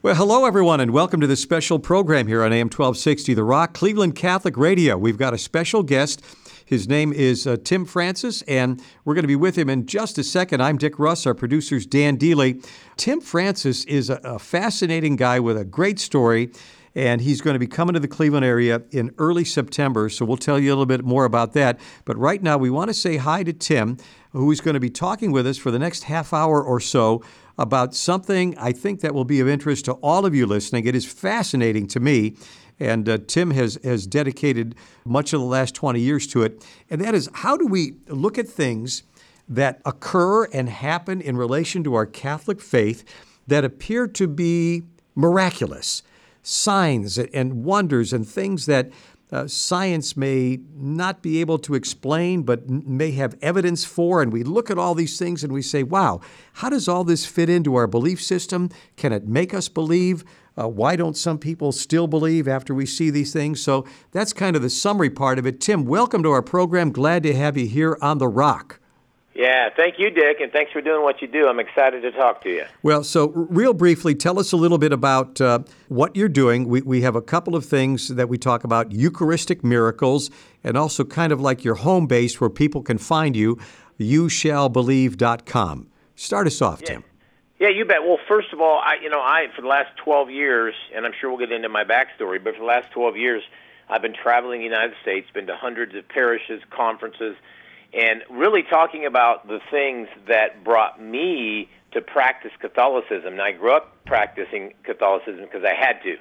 Well, hello, everyone, and welcome to this special program here on AM 1260 The Rock, Cleveland Catholic Radio. We've got a special guest. His name is uh, Tim Francis, and we're going to be with him in just a second. I'm Dick Russ, our producer's Dan Deely. Tim Francis is a, a fascinating guy with a great story and he's going to be coming to the Cleveland area in early September. So we'll tell you a little bit more about that. But right now, we want to say hi to Tim, who is going to be talking with us for the next half hour or so about something I think that will be of interest to all of you listening. It is fascinating to me. And uh, Tim has, has dedicated much of the last 20 years to it. And that is how do we look at things that occur and happen in relation to our Catholic faith that appear to be miraculous? Signs and wonders and things that uh, science may not be able to explain, but may have evidence for. And we look at all these things and we say, wow, how does all this fit into our belief system? Can it make us believe? Uh, why don't some people still believe after we see these things? So that's kind of the summary part of it. Tim, welcome to our program. Glad to have you here on The Rock. Yeah, thank you, Dick, and thanks for doing what you do. I'm excited to talk to you. Well, so real briefly, tell us a little bit about uh, what you're doing. We, we have a couple of things that we talk about Eucharistic miracles, and also kind of like your home base where people can find you, youshallbelieve.com. Start us off, yeah. Tim. Yeah, you bet. Well, first of all, I, you know, I for the last 12 years, and I'm sure we'll get into my backstory, but for the last 12 years, I've been traveling the United States, been to hundreds of parishes, conferences, and really talking about the things that brought me to practice Catholicism. And I grew up practicing Catholicism because I had to.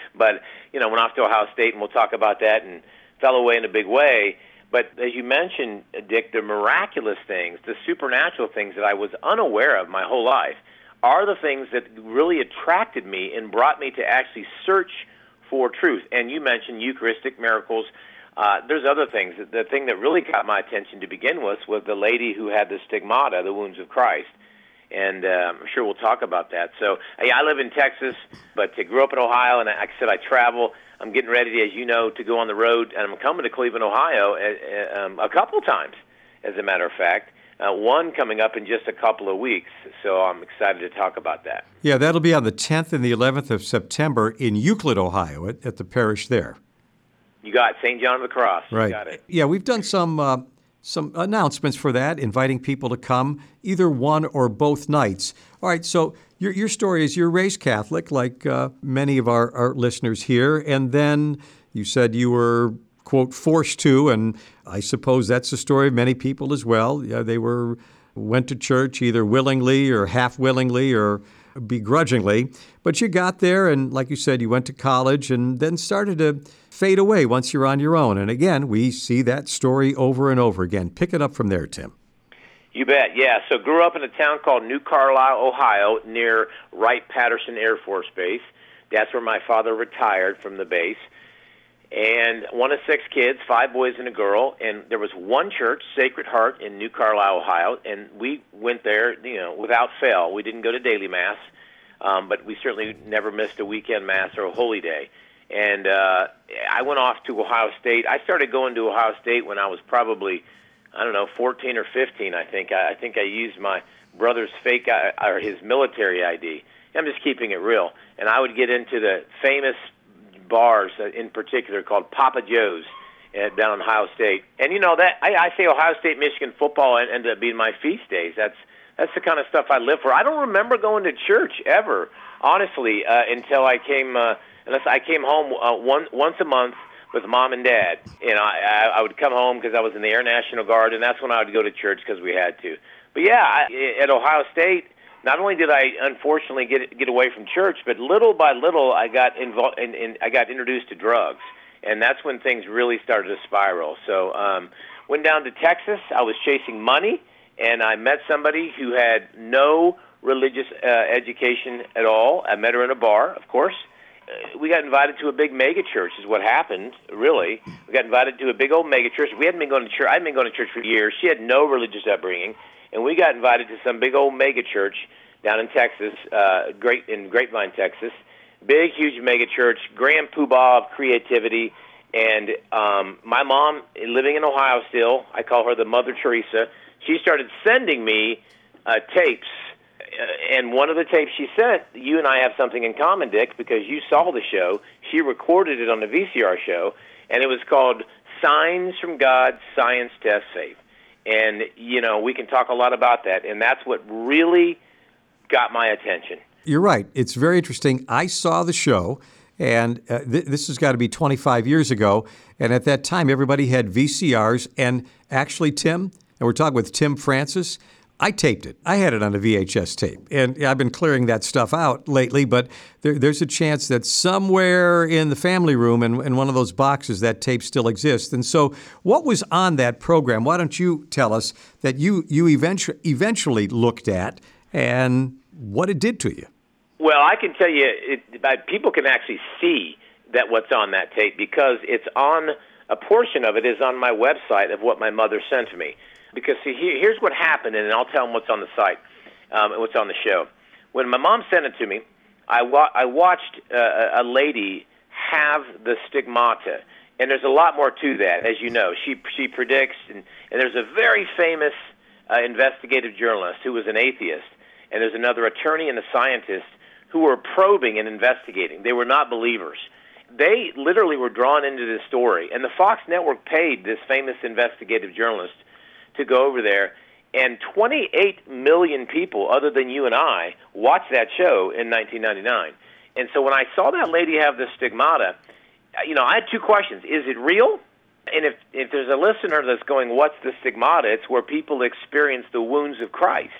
but, you know, went off to Ohio State, and we'll talk about that, and fell away in a big way. But as you mentioned, Dick, the miraculous things, the supernatural things that I was unaware of my whole life are the things that really attracted me and brought me to actually search for truth. And you mentioned Eucharistic miracles. Uh, there's other things. The thing that really caught my attention to begin with was the lady who had the stigmata, the wounds of Christ. And uh, I'm sure we'll talk about that. So, hey, I live in Texas, but I grew up in Ohio, and like I said, I travel. I'm getting ready, as you know, to go on the road, and I'm coming to Cleveland, Ohio, uh, um, a couple times, as a matter of fact. Uh, one coming up in just a couple of weeks, so I'm excited to talk about that. Yeah, that'll be on the 10th and the 11th of September in Euclid, Ohio, at, at the parish there. You got St. John of the Cross. Right. You got it. Yeah, we've done some uh, some announcements for that, inviting people to come either one or both nights. All right. So your your story is you're raised Catholic, like uh, many of our, our listeners here, and then you said you were quote forced to, and I suppose that's the story of many people as well. Yeah, they were went to church either willingly or half willingly or begrudgingly, but you got there, and like you said, you went to college, and then started to fade away once you're on your own. And again, we see that story over and over again. Pick it up from there, Tim. You bet. Yeah. So grew up in a town called New Carlisle, Ohio, near Wright Patterson Air Force Base. That's where my father retired from the base. And one of six kids, five boys and a girl, and there was one church, Sacred Heart, in New Carlisle, Ohio, and we went there, you know, without fail. We didn't go to daily mass, um, but we certainly never missed a weekend mass or a holy day and uh, I went off to Ohio State. I started going to Ohio State when I was probably, I don't know, 14 or 15. I think I, I think I used my brother's fake uh, or his military ID. I'm just keeping it real, and I would get into the famous bars in particular called Papa Joe's down in Ohio State. And you know that I, I say Ohio State Michigan football ended up being my feast days. That's that's the kind of stuff I live for. I don't remember going to church ever, honestly, uh, until I came. Uh, unless I came home uh, one once a month with mom and dad. You know, I, I would come home because I was in the Air National Guard, and that's when I would go to church because we had to. But yeah, I, at Ohio State, not only did I unfortunately get get away from church, but little by little I got involved and in, in, I got introduced to drugs, and that's when things really started to spiral. So um, went down to Texas. I was chasing money, and I met somebody who had no religious uh, education at all. I met her in a bar, of course uh, we got invited to a big mega church is what happened really we got invited to a big old mega church we hadn't been going to church i hadn't been going to church for years she had no religious upbringing and we got invited to some big old mega church down in texas uh great in grapevine texas big huge mega church grand poobah of creativity and um my mom living in ohio still i call her the mother teresa she started sending me uh tapes uh, and one of the tapes she sent, you and I have something in common, Dick, because you saw the show. She recorded it on the VCR show, and it was called Signs from God Science Test Faith. And, you know, we can talk a lot about that, and that's what really got my attention. You're right. It's very interesting. I saw the show, and uh, th- this has got to be 25 years ago. And at that time, everybody had VCRs. And actually, Tim, and we're talking with Tim Francis, I taped it. I had it on a VHS tape. And I've been clearing that stuff out lately, but there, there's a chance that somewhere in the family room in, in one of those boxes, that tape still exists. And so, what was on that program? Why don't you tell us that you, you eventually, eventually looked at and what it did to you? Well, I can tell you, it, people can actually see that what's on that tape because it's on a portion of it is on my website of what my mother sent to me. Because see, here, here's what happened, and I'll tell them what's on the site, um, and what's on the show. When my mom sent it to me, I, wa- I watched uh, a lady have the stigmata, and there's a lot more to that, as you know. She she predicts, and, and there's a very famous uh, investigative journalist who was an atheist, and there's another attorney and a scientist who were probing and investigating. They were not believers. They literally were drawn into this story, and the Fox network paid this famous investigative journalist to go over there. And 28 million people, other than you and I, watched that show in 1999. And so when I saw that lady have the stigmata, you know, I had two questions: Is it real? And if if there's a listener that's going, "What's the stigmata?" It's where people experience the wounds of Christ.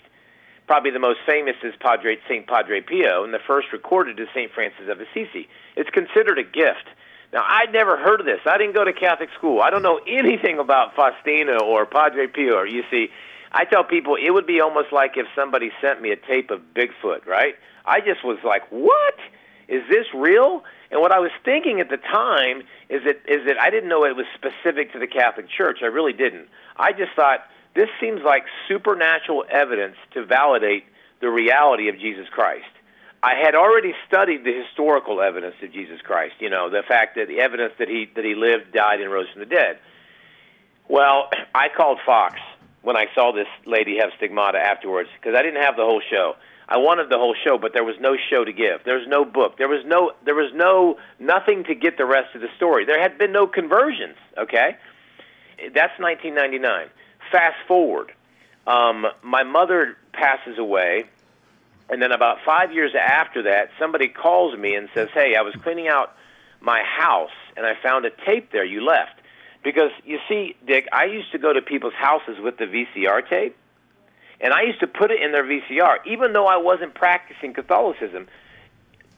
Probably the most famous is Padre Saint Padre Pio, and the first recorded is Saint Francis of Assisi. It's considered a gift. Now, I'd never heard of this. I didn't go to Catholic school. I don't know anything about Faustina or Padre Pio. Or you see, I tell people it would be almost like if somebody sent me a tape of Bigfoot, right? I just was like, "What? Is this real?" And what I was thinking at the time is that is that I didn't know it was specific to the Catholic Church. I really didn't. I just thought this seems like supernatural evidence to validate the reality of Jesus Christ. I had already studied the historical evidence of Jesus Christ, you know, the fact that the evidence that he that he lived, died and rose from the dead. Well, I called Fox when I saw this lady have stigmata afterwards because I didn't have the whole show. I wanted the whole show, but there was no show to give. There was no book. There was no there was no nothing to get the rest of the story. There had been no conversions, okay? That's 1999. Fast forward. Um, my mother passes away and then about five years after that, somebody calls me and says, Hey, I was cleaning out my house and I found a tape there you left. Because you see, Dick, I used to go to people's houses with the VCR tape, and I used to put it in their VCR. Even though I wasn't practicing Catholicism,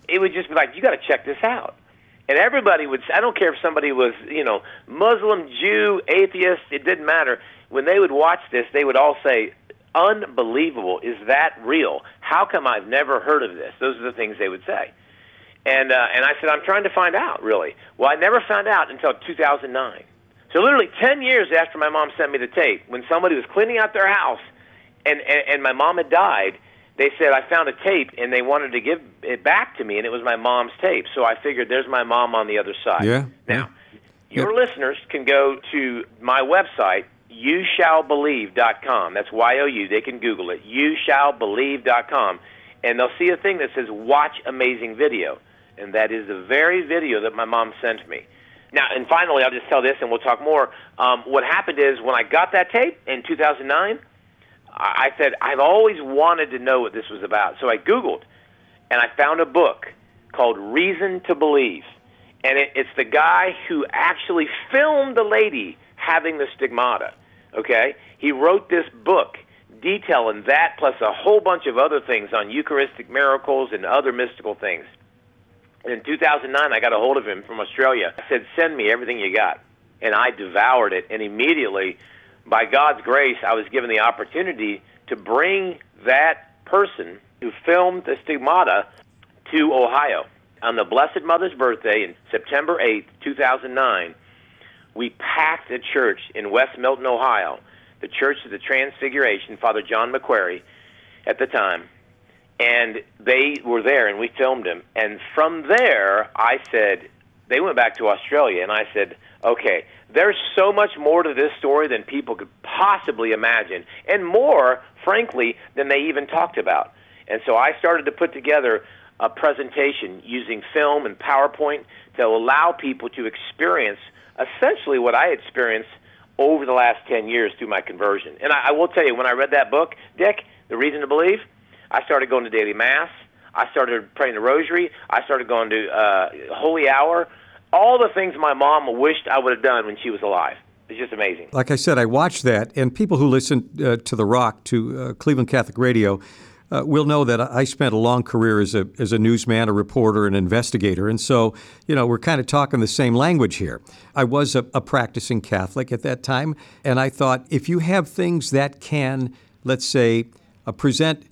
it would just be like, You got to check this out. And everybody would, I don't care if somebody was, you know, Muslim, Jew, atheist, it didn't matter. When they would watch this, they would all say, unbelievable. Is that real? How come I've never heard of this? Those are the things they would say. And uh, and I said, I'm trying to find out, really. Well, I never found out until 2009. So literally 10 years after my mom sent me the tape, when somebody was cleaning out their house, and and, and my mom had died, they said I found a tape, and they wanted to give it back to me, and it was my mom's tape. So I figured there's my mom on the other side. Yeah. Now, your listeners can go to my website youshallbelieve.com. That's Y O U. They can Google it. Youshallbelieve.com. And they'll see a thing that says Watch Amazing Video. And that is the very video that my mom sent me. Now, and finally, I'll just tell this and we'll talk more. Um, what happened is when I got that tape in 2009, I said, I've always wanted to know what this was about. So I Googled and I found a book called Reason to Believe. And it, it's the guy who actually filmed the lady having the stigmata. Okay? He wrote this book detailing that plus a whole bunch of other things on Eucharistic miracles and other mystical things. In 2009, I got a hold of him from Australia. I said, Send me everything you got. And I devoured it. And immediately, by God's grace, I was given the opportunity to bring that person who filmed the stigmata to Ohio. On the Blessed Mother's birthday, in September 8th, 2009, we packed a church in West Milton, Ohio, the Church of the Transfiguration, Father John McQuarrie at the time. And they were there, and we filmed him. And from there, I said, they went back to Australia, and I said, okay, there's so much more to this story than people could possibly imagine, and more, frankly, than they even talked about. And so I started to put together a presentation using film and PowerPoint to allow people to experience essentially what I experienced over the last 10 years through my conversion. And I, I will tell you, when I read that book, Dick, The Reason to Believe, I started going to daily mass. I started praying the rosary. I started going to uh, holy hour. All the things my mom wished I would have done when she was alive. It's just amazing. Like I said, I watched that, and people who listen uh, to The Rock, to uh, Cleveland Catholic Radio, uh, will know that I spent a long career as a, as a newsman, a reporter, an investigator. And so, you know, we're kind of talking the same language here. I was a, a practicing Catholic at that time, and I thought if you have things that can, let's say, uh, present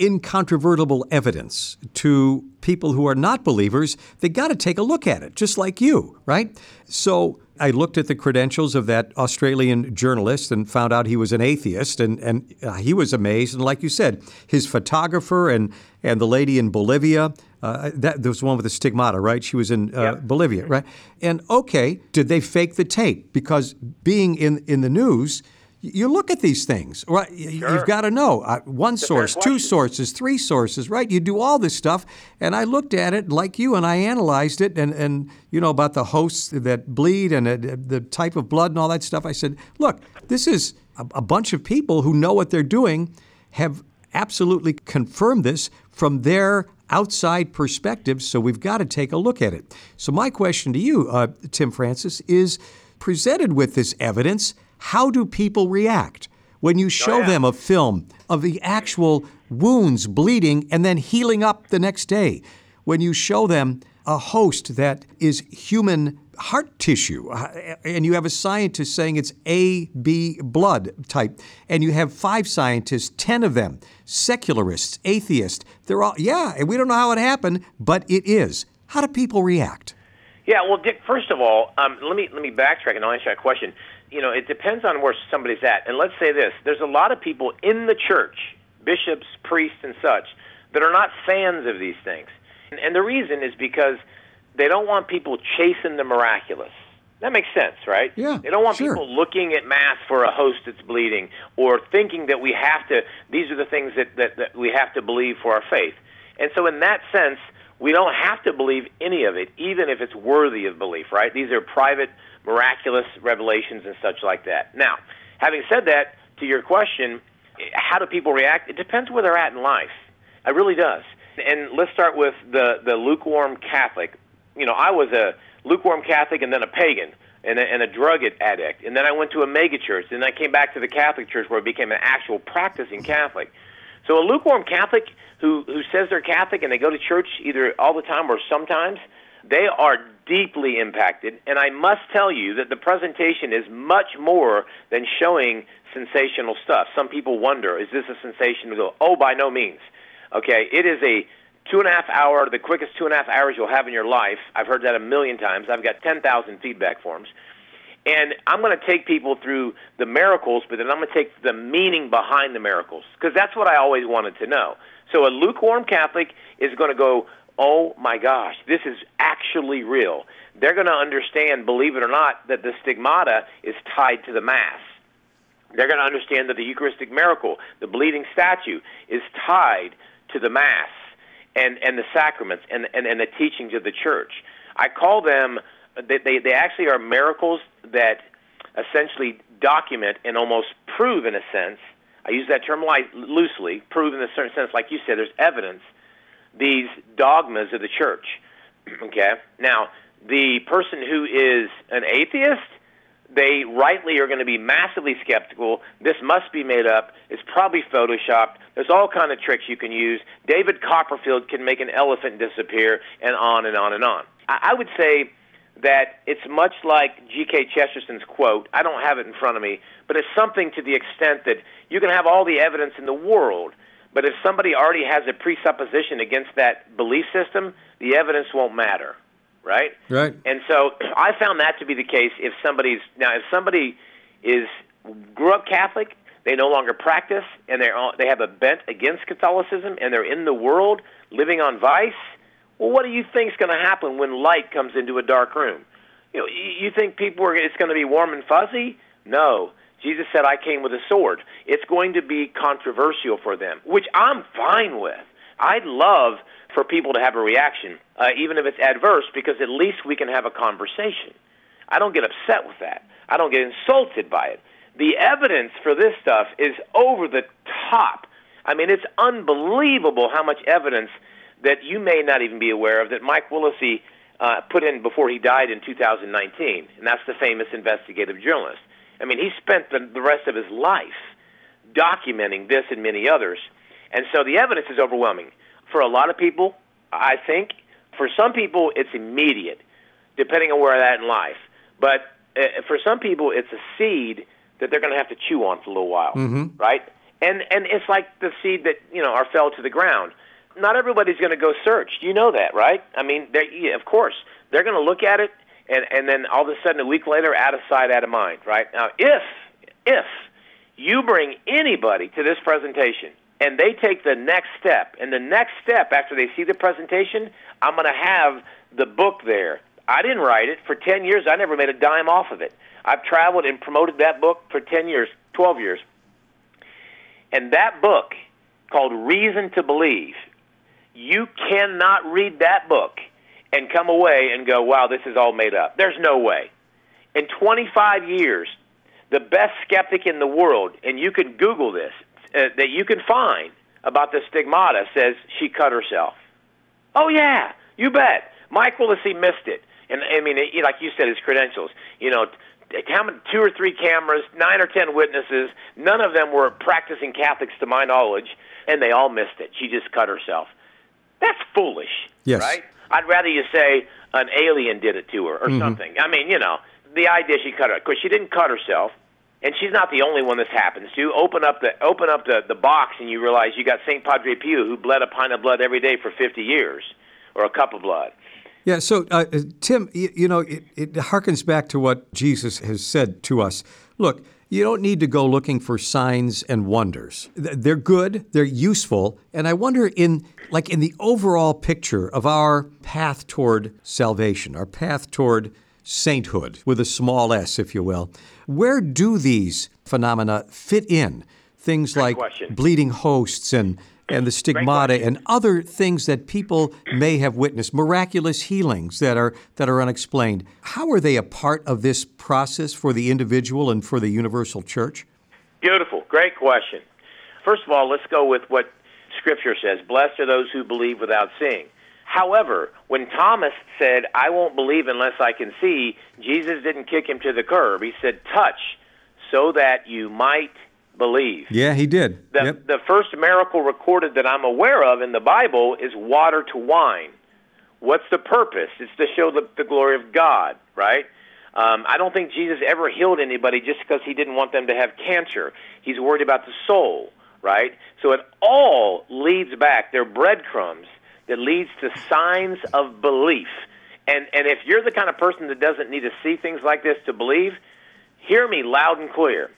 incontrovertible evidence to people who are not believers, they got to take a look at it, just like you, right? So I looked at the credentials of that Australian journalist and found out he was an atheist, and, and uh, he was amazed. And like you said, his photographer and, and the lady in Bolivia, uh, that there was one with the stigmata, right? She was in uh, Yep. Bolivia, right? And okay, did they fake the tape? Because being in, in the news, you look at these things, right? Sure. You've got to know uh, one fair source, two sources, three sources, right? You do all this stuff, and I looked at it like you, and I analyzed it, and, and you know about the hosts that bleed and uh, the type of blood and all that stuff. I said, look, this is a, a bunch of people who know what they're doing, have absolutely confirmed this from their outside perspective. So we've got to take a look at it. So my question to you, uh, Tim Francis, is presented with this evidence, how do people react? When you show yeah. them a film of the actual wounds bleeding and then healing up the next day, when you show them a host that is human heart tissue, uh, and you have a scientist saying it's A, B blood type, and you have five scientists, 10 of them, secularists, atheists, they're all, yeah, and we don't know how it happened, but it is. How do people react? Yeah, well, Dick. First of all, um, let me let me backtrack and I'll answer that question. You know, it depends on where somebody's at. And let's say this: there's a lot of people in the church, bishops, priests, and such, that are not fans of these things. And, and the reason is because they don't want people chasing the miraculous. That makes sense, right? Yeah, They don't want sure. people looking at mass for a host that's bleeding or thinking that we have to. These are the things that, that, that we have to believe for our faith. And so, in that sense, we don't have to believe any of it, even if it's worthy of belief, right? These are private, miraculous revelations and such like that. Now, having said that, to your question, how do people react? It depends where they're at in life. It really does. And let's start with the, the lukewarm Catholic. You know, I was a lukewarm Catholic and then a pagan and a, and a drug addict. And then I went to a megachurch. And then I came back to the Catholic Church where I became an actual practicing Catholic. So a lukewarm Catholic who who says they're Catholic and they go to church either all the time or sometimes, they are deeply impacted. And I must tell you that the presentation is much more than showing sensational stuff. Some people wonder, is this a sensation? To go, oh, by no means. Okay, it is a two and a half hour, the quickest two and a half hours you'll have in your life. I've heard that a million times. I've got ten thousand feedback forms. And I'm going to take people through the miracles, but then I'm going to take the meaning behind the miracles because that's what I always wanted to know. So a lukewarm Catholic is going to go, "Oh my gosh, this is actually real." They're going to understand, believe it or not, that the stigmata is tied to the mass. They're going to understand that the Eucharistic miracle, the bleeding statue, is tied to the mass and, and the sacraments and, and, and the teachings of the church. I call them, they, they, they actually are miracles that essentially document and almost prove, in a sense, I use that term li- loosely, prove in a certain sense, like you said, there's evidence, these dogmas of the church. okay? Now, the person who is an atheist, they rightly are going to be massively skeptical. This must be made up. It's probably photoshopped. There's all kind of tricks you can use. David Copperfield can make an elephant disappear, and on and on and on. I, I would say that it's much like G.K. Chesterton's quote. I don't have it in front of me, but it's something to the extent that you can have all the evidence in the world, but if somebody already has a presupposition against that belief system, the evidence won't matter, right? Right. And so I found that to be the case if somebody's now if somebody is grew up Catholic, they no longer practice and they they have a bent against Catholicism and they're in the world living on vice. Well, what do you think is going to happen when light comes into a dark room? You know, you think people are it's going to be warm and fuzzy? No. Jesus said, "I came with a sword." It's going to be controversial for them, which I'm fine with. I'd love for people to have a reaction, uh, even if it's adverse, because at least we can have a conversation. I don't get upset with that. I don't get insulted by it. The evidence for this stuff is over the top. I mean, it's unbelievable how much evidence that you may not even be aware of that Mike Willesee uh, put in before he died in 2019, and that's the famous investigative journalist. I mean, he spent the, the rest of his life documenting this and many others, and so the evidence is overwhelming. For a lot of people, I think, for some people, it's immediate, depending on where they're at in life. But uh, for some people, it's a seed that they're going to have to chew on for a little while, mm-hmm. right? And and it's like the seed that you know are fell to the ground not everybody's going to go search. You know that, right? I mean, yeah, of course they're going to look at it, and and then all of a sudden a week later, out of sight, out of mind, right? Now, if if you bring anybody to this presentation and they take the next step, and the next step after they see the presentation, I'm going to have the book there. I didn't write it for 10 years. I never made a dime off of it. I've traveled and promoted that book for 10 years, 12 years. And that book called Reason to Believe you cannot read that book and come away and go, wow, this is all made up. There's no way. In 25 years, the best skeptic in the world, and you can Google this, uh, that you can find about the stigmata says she cut herself. Oh, yeah, you bet. Mike Willesee missed it. And I mean, it, like you said, his credentials, you know, two or three cameras, nine or ten witnesses, none of them were practicing Catholics to my knowledge, and they all missed it. She just cut herself. That's foolish. Yes. Right? I'd rather you say an alien did it to her or mm-hmm. something. I mean, you know, the idea she cut her because she didn't cut herself, and she's not the only one this happens to. Open up the open up the the box, and you realize you got Saint Padre Pio who bled a pint of blood every day for 50 years, or a cup of blood. Yeah, so uh, Tim, you, you know, it, it harkens back to what Jesus has said to us. Look, you don't need to go looking for signs and wonders. They're good, they're useful, and I wonder in like in the overall picture of our path toward salvation, our path toward sainthood with a small s if you will, where do these phenomena fit in? Things Great like question. bleeding hosts and and the stigmata and other things that people may have witnessed, miraculous healings that are that are unexplained. How are they a part of this process for the individual and for the universal church? Beautiful. Great question. First of all, let's go with what scripture says, "Blessed are those who believe without seeing." However, when Thomas said, "I won't believe unless I can see," Jesus didn't kick him to the curb. He said, "Touch so that you might believe. Yeah, he did. The, yep. the first miracle recorded that I'm aware of in the Bible is water to wine. What's the purpose? It's to show the, the glory of God, right? Um, I don't think Jesus ever healed anybody just because he didn't want them to have cancer. He's worried about the soul, right? So it all leads back. They're breadcrumbs that leads to signs of belief. And and if you're the kind of person that doesn't need to see things like this to believe, hear me loud and clear.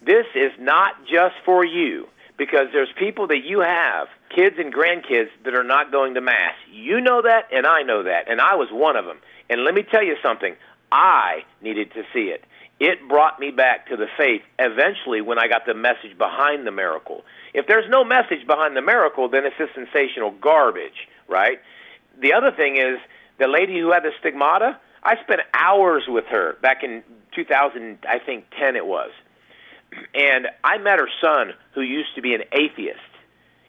This is not just for you because there's people that you have, kids and grandkids, that are not going to Mass. You know that, and I know that, and I was one of them. And let me tell you something I needed to see it. It brought me back to the faith eventually when I got the message behind the miracle. If there's no message behind the miracle, then it's just sensational garbage, right? The other thing is the lady who had the stigmata, I spent hours with her back in 2000, I think 10 it was and I met her son, who used to be an atheist.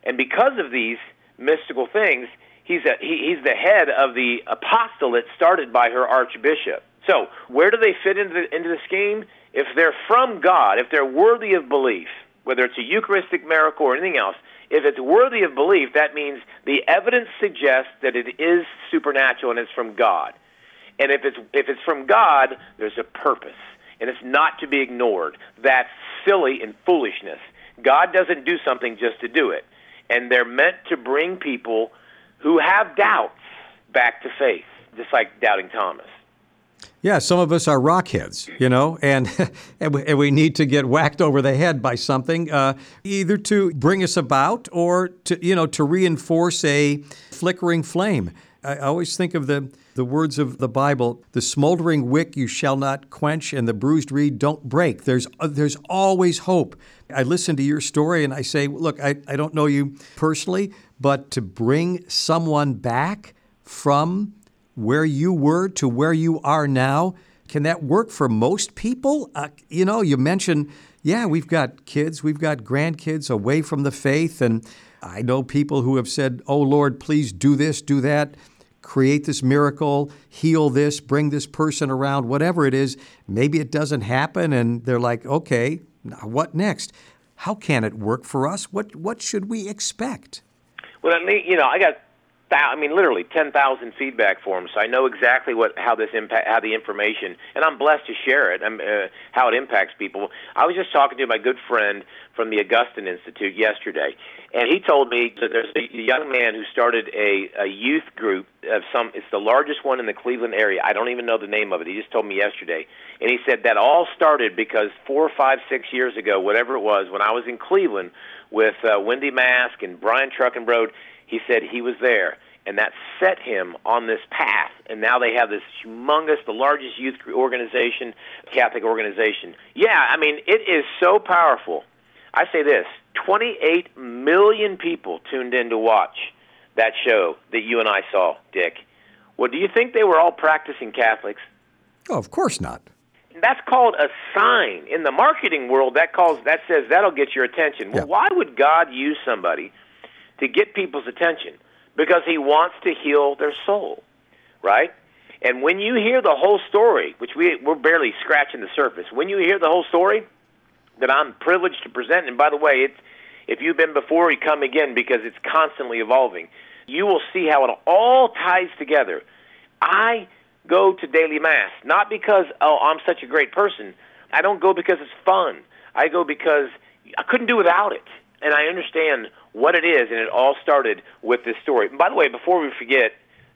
And because of these mystical things, he's, a, he, he's the head of the apostolate started by her archbishop. So, where do they fit into the, into the scheme? If they're from God, if they're worthy of belief, whether it's a Eucharistic miracle or anything else, if it's worthy of belief, that means the evidence suggests that it is supernatural and it's from God. And if it's if it's from God, there's a purpose and it's not to be ignored. That's silly and foolishness. God doesn't do something just to do it. And they're meant to bring people who have doubts back to faith, just like doubting Thomas. Yeah, some of us are rockheads, you know, and and, we, need to get whacked over the head by something, uh, either to bring us about or to you know to reinforce a flickering flame. I always think of the, the words of the Bible the smoldering wick you shall not quench, and the bruised reed don't break. There's, uh, there's always hope. I listen to your story and I say, look, I, I don't know you personally, but to bring someone back from where you were to where you are now, can that work for most people? Uh, you know, you mentioned, yeah, we've got kids, we've got grandkids away from the faith, and I know people who have said, oh Lord, please do this, do that, create this miracle, heal this, bring this person around, whatever it is. Maybe it doesn't happen, and they're like, okay, what next? How can it work for us? What what should we expect? Well, I mean, you know, I got I mean, literally 10,000 feedback forms. So I know exactly what how this impact, how the information, and I'm blessed to share it. I'm, uh, how it impacts people. I was just talking to my good friend from the Augustine Institute yesterday, and he told me that there's a young man who started a, a youth group of some. It's the largest one in the Cleveland area. I don't even know the name of it. He just told me yesterday, and he said that all started because four, five, six years ago, whatever it was, when I was in Cleveland with uh, Wendy Mask and Brian Truckenbrod he said he was there, and that set him on this path. And now they have this humongous, the largest youth organization, Catholic organization. Yeah, I mean, it is so powerful. I say this 28 million people tuned in to watch that show that you and I saw, Dick. Well, do you think they were all practicing Catholics? Oh, of course not. That's called a sign. In the marketing world, that calls that says that'll get your attention. Well, yeah. why would God use somebody to get people's attention because he wants to heal their soul, right? And when you hear the whole story, which we, we're barely scratching the surface, when you hear the whole story that I'm privileged to present, and by the way, it's, if you've been before, you come again because it's constantly evolving, you will see how it all ties together. I go to daily mass not because oh I'm such a great person. I don't go because it's fun. I go because I couldn't do without it and I understand what it is, and it all started with this story. By the way, before we forget,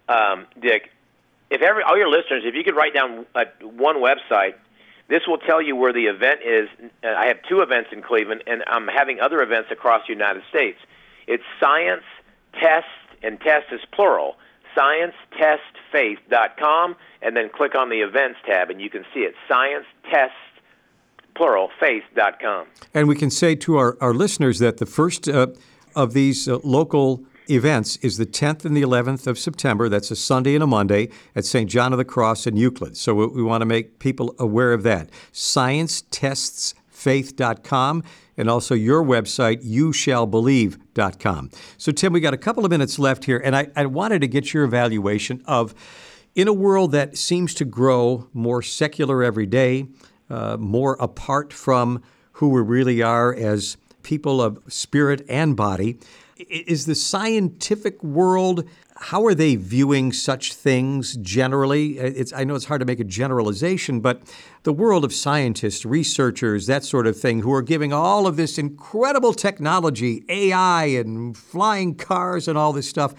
um, Dick, if every all your listeners, if you could write down uh, one website, this will tell you where the event is. I have two events in Cleveland, and I'm having other events across the United States. It's Science Test, and Test is plural. ScienceTestsFaith.com, and then click on the Events tab, and you can see it. Science Test plural, faith.com. And we can say to our, our listeners that the first uh, of these uh, local events is the 10th and the 11th of September. That's a Sunday and a Monday at St. John of the Cross in Euclid. So we, we want to make people aware of that. ScienceTestsFaith.com and also your website, youshallbelieve.com. So, Tim, we got a couple of minutes left here, and I, I wanted to get your evaluation of in a world that seems to grow more secular every day, uh, more apart from who we really are as people of spirit and body. Is the scientific world, how are they viewing such things generally? It's, I know it's hard to make a generalization, but the world of scientists, researchers, that sort of thing, who are giving all of this incredible technology, AI and flying cars and all this stuff,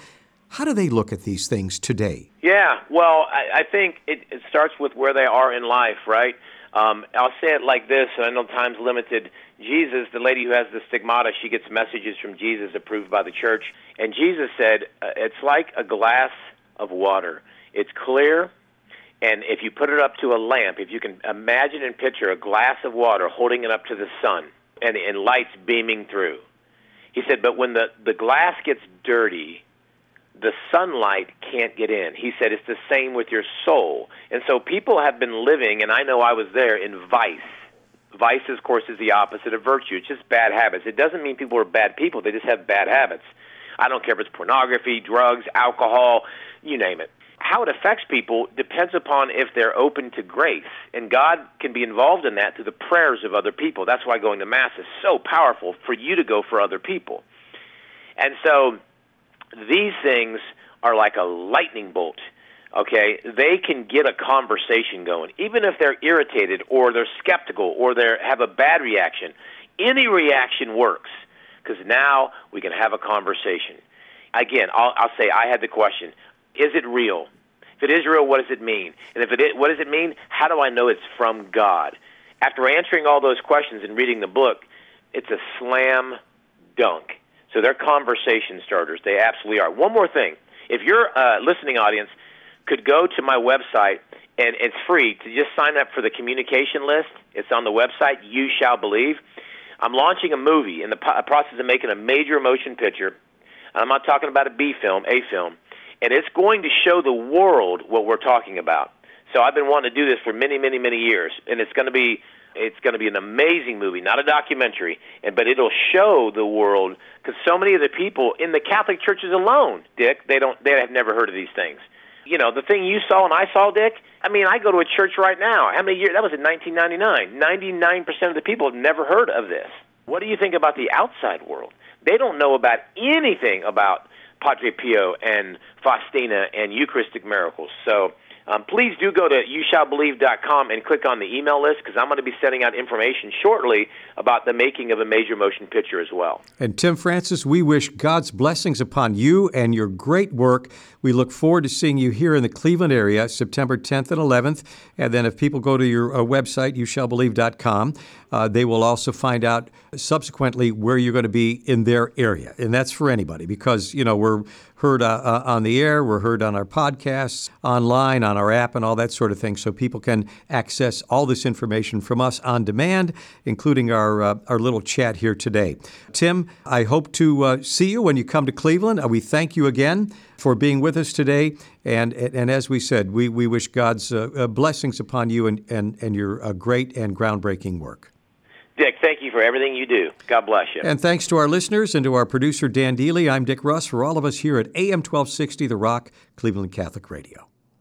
how do they look at these things today? Yeah, well, I, I think it, it starts with where they are in life, right? Um, I'll say it like this, I know time's limited. Jesus, the lady who has the stigmata, she gets messages from Jesus approved by the church. And Jesus said, uh, It's like a glass of water. It's clear, and if you put it up to a lamp, if you can imagine and picture a glass of water holding it up to the sun and, and lights beaming through. He said, But when the, the glass gets dirty, the sunlight can't get in. He said it's the same with your soul. And so people have been living, and I know I was there, in vice. Vice, of course, is the opposite of virtue. It's just bad habits. It doesn't mean people are bad people, they just have bad habits. I don't care if it's pornography, drugs, alcohol, you name it. How it affects people depends upon if they're open to grace. And God can be involved in that through the prayers of other people. That's why going to Mass is so powerful for you to go for other people. And so these things are like a lightning bolt. Okay, they can get a conversation going, even if they're irritated or they're skeptical or they have a bad reaction. Any reaction works because now we can have a conversation. Again, I'll, I'll say I had the question: Is it real? If it is real, what does it mean? And if it is, what does it mean? How do I know it's from God? After answering all those questions and reading the book, it's a slam dunk. So they're conversation starters. They absolutely are. One more thing. if your uh, listening audience could go to my website and it's free to just sign up for the communication list. It's on the website. You shall believe. I'm launching a movie in the process of making a major motion picture. I'm not talking about a B film, A film, and it's going to show the world what we're talking about. So I've been wanting to do this for many, many, many years, and it's going to be it's going to be an amazing movie, not a documentary, and but it'll show the world because so many of the people in the Catholic churches alone, Dick, they don't they have never heard of these things. You know, the thing you saw and I saw, Dick. I mean, I go to a church right now. How many years? That was in 1999. 99 percent of the people have never heard of this. What do you think about the outside world? They don't know about anything about Padre Pio and Faustina and Eucharistic miracles. So um, please do go to youshallbelieve.com and click on the email list because I'm going to be sending out information shortly about the making of a major motion picture as well. And Tim Francis, we wish God's blessings upon you and your great work. We look forward to seeing you here in the Cleveland area September 10th and 11th. And then if people go to your uh, website, youshallbelieve.com, uh, they will also find out subsequently where you're going to be in their area. And that's for anybody because, you know, we're heard uh, uh, on the air, we're heard on our podcasts, online, on our app, and all that sort of thing. So people can access all this information from us on demand, including our, uh, our little chat here today. Tim, I hope to uh, see you when you come to Cleveland. Uh, we thank you again for being with us today. And, and as we said, we, we wish God's uh, blessings upon you and, and, and your great and groundbreaking work. Dick, thank you for everything you do. God bless you. And thanks to our listeners and to our producer, Dan Deely. I'm Dick Russ for all of us here at AM 1260 The Rock, Cleveland Catholic Radio.